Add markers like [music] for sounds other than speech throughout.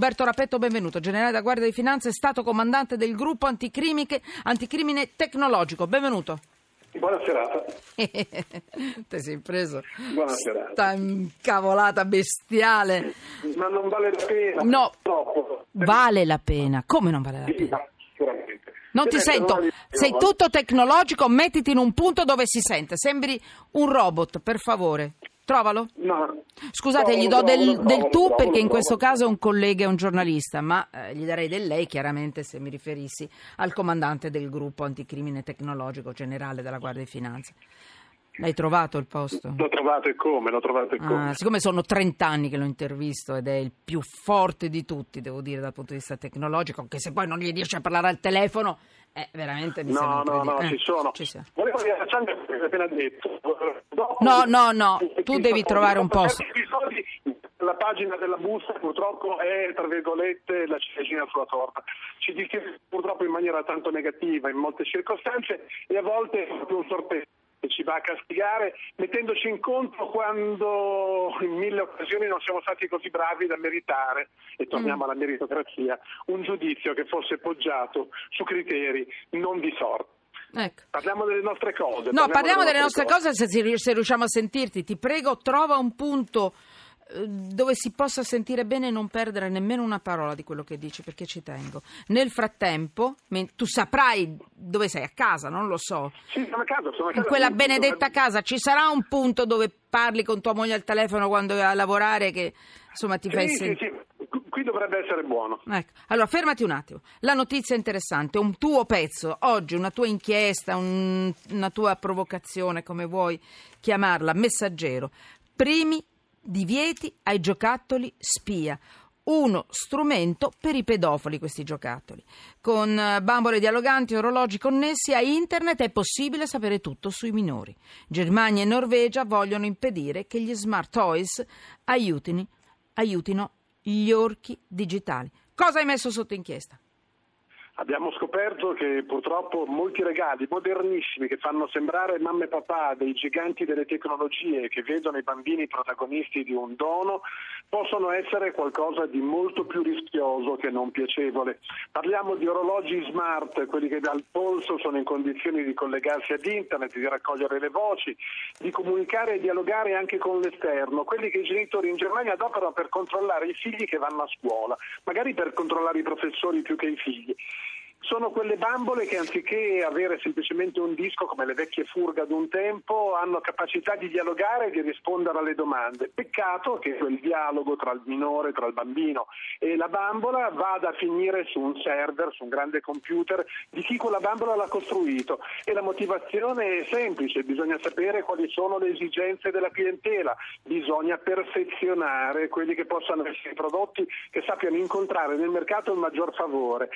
Umberto Rapetto, benvenuto, generale della Guardia di Finanza e stato comandante del gruppo anticrimine tecnologico. Benvenuto. Buona serata. [laughs] Te sei preso? Buona serata. Sta incavolata bestiale. Ma non vale la pena. No, Troppo. vale la pena. Come non vale la pena? sicuramente. Non ti Deve sento. Sei tutto tecnologico, mettiti in un punto dove si sente. Sembri un robot, per favore. Trovalo. No. Scusate, No, gli do del, trovo, del tu trovo, perché in questo caso è un collega e un giornalista, ma eh, gli darei del lei chiaramente se mi riferissi al comandante del gruppo anticrimine tecnologico generale della Guardia di Finanza. L'hai trovato il posto? L'ho trovato e come? L'ho trovato e come? Ah, siccome sono 30 anni che l'ho intervisto ed è il più forte di tutti, devo dire, dal punto di vista tecnologico, anche se poi non gli riesce a parlare al telefono, è veramente mi No, no, no, incredibile. ci sono. ci siamo. Volevo riallacciarmi a quello che appena detto. Dopo- No, no, no, tu devi trovare un posto. La pagina della busta purtroppo è, tra virgolette, la ciliegina sulla torta. Ci descrive purtroppo in maniera tanto negativa in molte circostanze e a volte è proprio un sorteggio che ci va a castigare mettendoci in conto quando in mille occasioni non siamo stati così bravi da meritare, e torniamo alla meritocrazia, un giudizio che fosse poggiato su criteri non di sorte. Ecco. Parliamo delle nostre cose. No, parliamo delle nostre cose se, si- se riusciamo a sentirti. Ti prego, trova un punto dove si possa sentire bene e non perdere nemmeno una parola di quello che dici, perché ci tengo. Nel frattempo, tu saprai dove sei, a casa, non lo so. Sì, sono a casa, sono a casa. In quella Sì, benedetta sono- casa ci sarà un punto dove parli con tua moglie al telefono quando è a lavorare che insomma ti fai Sì, sì, sentire. sì, Qui- dovrebbe essere buono. Ecco, allora fermati un attimo. La notizia interessante, un tuo pezzo, oggi una tua inchiesta, un- una tua provocazione, come vuoi chiamarla, messaggero. Primi divieti ai giocattoli spia. Uno strumento per i pedofili, questi giocattoli. Con eh, bambole dialoganti e orologi connessi a internet è possibile sapere tutto sui minori. Germania e Norvegia vogliono impedire che gli smart toys aiutino, aiutino gli orchi digitali. Cosa hai messo sotto inchiesta? Abbiamo scoperto che purtroppo molti regali modernissimi che fanno sembrare mamma e papà dei giganti delle tecnologie che vedono i bambini protagonisti di un dono possono essere qualcosa di molto più rischioso che non piacevole. Parliamo di orologi smart, quelli che dal polso sono in condizioni di collegarsi ad internet, di raccogliere le voci, di comunicare e dialogare anche con l'esterno, quelli che i genitori in Germania adoperano per controllare i figli che vanno a scuola, magari per controllare i professori più che i figli. Sono quelle bambole che anziché avere semplicemente un disco come le vecchie furga d'un tempo hanno capacità di dialogare e di rispondere alle domande. Peccato che quel dialogo tra il minore, tra il bambino e la bambola vada a finire su un server, su un grande computer di chi quella bambola l'ha costruito. E la motivazione è semplice, bisogna sapere quali sono le esigenze della clientela, bisogna perfezionare quelli che possano essere i prodotti che sappiano incontrare nel mercato il maggior favore.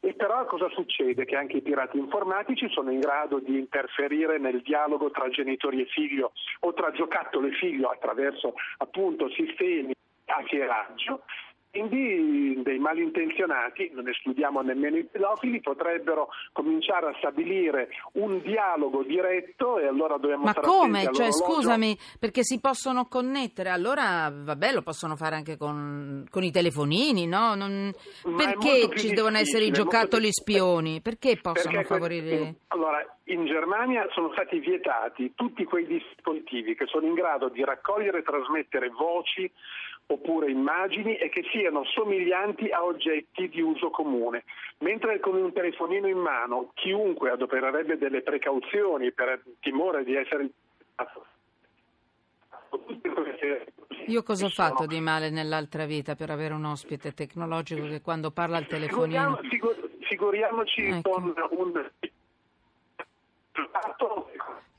E però cosa succede? Che anche i pirati informatici sono in grado di interferire nel dialogo tra genitori e figlio o tra giocattolo e figlio attraverso appunto sistemi a hackeraggio. Quindi dei malintenzionati, non escludiamo nemmeno i pedofili, potrebbero cominciare a stabilire un dialogo diretto e allora dobbiamo Ma come? Cioè, scusami, perché si possono connettere, allora vabbè, lo possono fare anche con, con i telefonini, no? Non- perché ci devono essere i giocattoli spioni? Perché possono Perché favorire... Allora, in Germania sono stati vietati tutti quei dispositivi che sono in grado di raccogliere e trasmettere voci oppure immagini e che siano somiglianti a oggetti di uso comune. Mentre con un telefonino in mano chiunque adopererebbe delle precauzioni per timore di essere Io cosa ho fatto di male nell'altra vita per avere un ospite tecnologico che quando parla al telefonino... Figuriamo- figu- figuriamoci Ecco. con un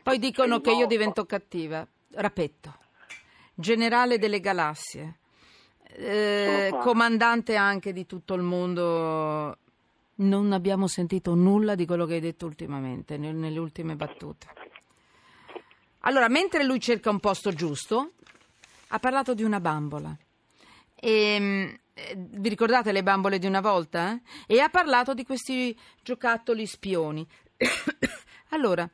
Poi dicono che io divento cattiva. Rapetto, generale delle galassie, eh, comandante anche di tutto il mondo. Non abbiamo sentito nulla di quello che hai detto ultimamente, nel- nelle ultime battute. Allora, mentre lui cerca un posto giusto, ha parlato di una bambola. E, eh, vi ricordate le bambole di una volta? eh? E ha parlato di questi giocattoli spioni. [coughs] allora,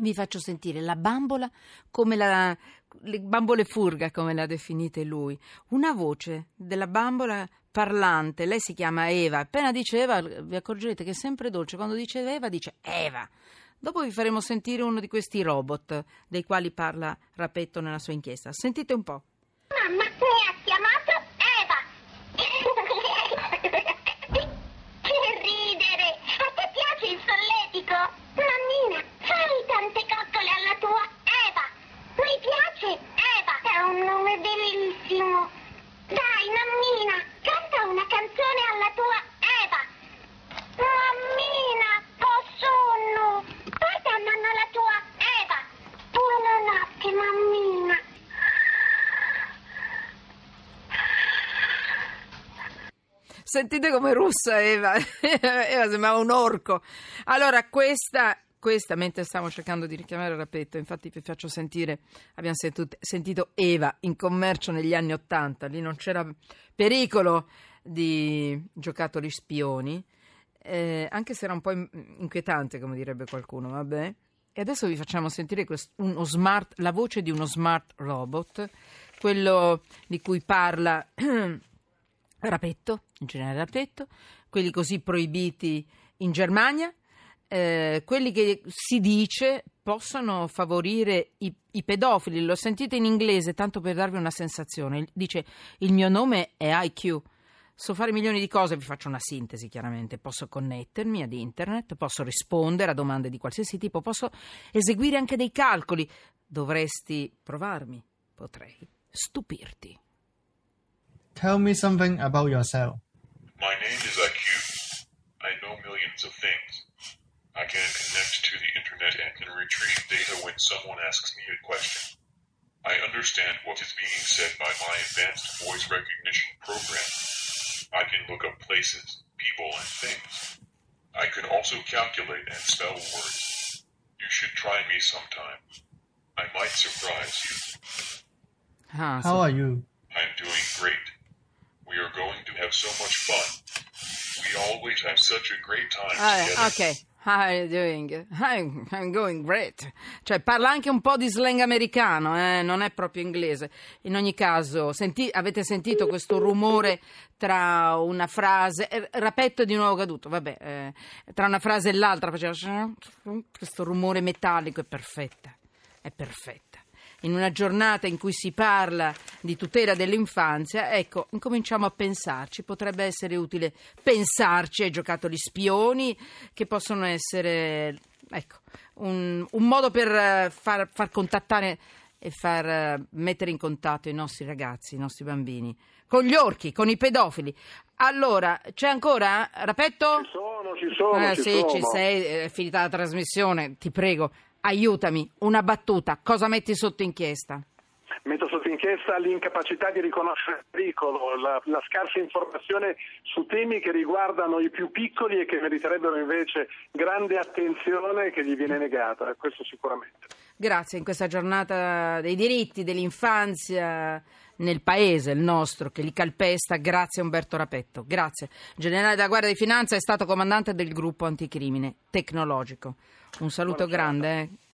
vi faccio sentire la bambola come la. le bambole furga, come l'ha definite lui. Una voce della bambola parlante, lei si chiama Eva, appena dice Eva vi accorgerete che è sempre dolce, quando dice Eva dice Eva. Dopo vi faremo sentire uno di questi robot dei quali parla Rapetto nella sua inchiesta. Sentite un po'. Mamma mi ha chiamato Eva. che ridere! A te piace il solletico? Mammina, fai tante coccole alla tua Eva. Mi piace Eva. È un nome bellissimo. Dai, mammina, canta una canzone alla tua Eva. Mammina, ho sonno. Porta a nonno la tua Eva. Buonanotte, mammina. Sentite come russa Eva. [laughs] Eva sembrava un orco. Allora, questa, questa, mentre stavo cercando di richiamare Rapetto, infatti vi faccio sentire, abbiamo sentito, sentito Eva in commercio negli anni Ottanta, lì non c'era pericolo di giocattoli spioni, eh, anche se era un po' inquietante, come direbbe qualcuno, vabbè. E adesso vi facciamo sentire questo, uno smart, la voce di uno smart robot, quello di cui parla [clears throat] Rapetto, in generale Rapetto, quelli così proibiti in Germania, eh, quelli che si dice possono favorire i, i, pedofili. L'ho sentito in inglese tanto per darvi una sensazione. Dice: Il mio nome è IQ. So fare milioni di cose, vi faccio una sintesi chiaramente. Posso connettermi ad internet, posso rispondere a domande di qualsiasi tipo, posso eseguire anche dei calcoli. Dovresti provarmi, potrei stupirti. Tell me something about yourself. My name is IQ. I know millions of things. I can connect to the internet and can retrieve data when someone asks me a question. I understand what is being said by my advanced voice recognition program. I can look up places, people, and things. I can also calculate and spell words. You should try me sometime. I might surprise you. Ah, How are you? I'm doing great. We are going to have so much fun. We always have such a great time Ah, together. ok. How are you doing? I'm, I'm going great. Cioè, parla anche un po' di slang americano, eh? non è proprio inglese. In ogni caso, senti- avete sentito questo rumore tra una frase, eh, Rapetto è di nuovo caduto, vabbè, eh, tra una frase e l'altra faceva questo rumore metallico, è perfetta, è perfetta. In una giornata in cui si parla di tutela dell'infanzia, ecco, incominciamo a pensarci. Potrebbe essere utile pensarci ai giocattoli spioni che possono essere, ecco, un, un modo per eh, far, far contattare e far eh, mettere in contatto i nostri ragazzi, i nostri bambini, con gli orchi, con i pedofili. Allora, c'è ancora? Rapetto? Ci sono, ci sono, Eh, ci sì, sono. ci sei, è finita la trasmissione, ti prego, aiutami, una battuta, cosa metti sotto inchiesta? Metto sotto inchiesta l'incapacità di riconoscere il pericolo, la, la scarsa informazione su temi che riguardano i più piccoli e che meriterebbero invece grande attenzione che gli viene negata, questo sicuramente. Grazie, in questa giornata dei diritti dell'infanzia nel paese, il nostro, che li calpesta, grazie Umberto Rapetto, grazie. Generale della Guardia di Finanza è stato comandante del gruppo anticrimine tecnologico. Un saluto Buona grande, eh.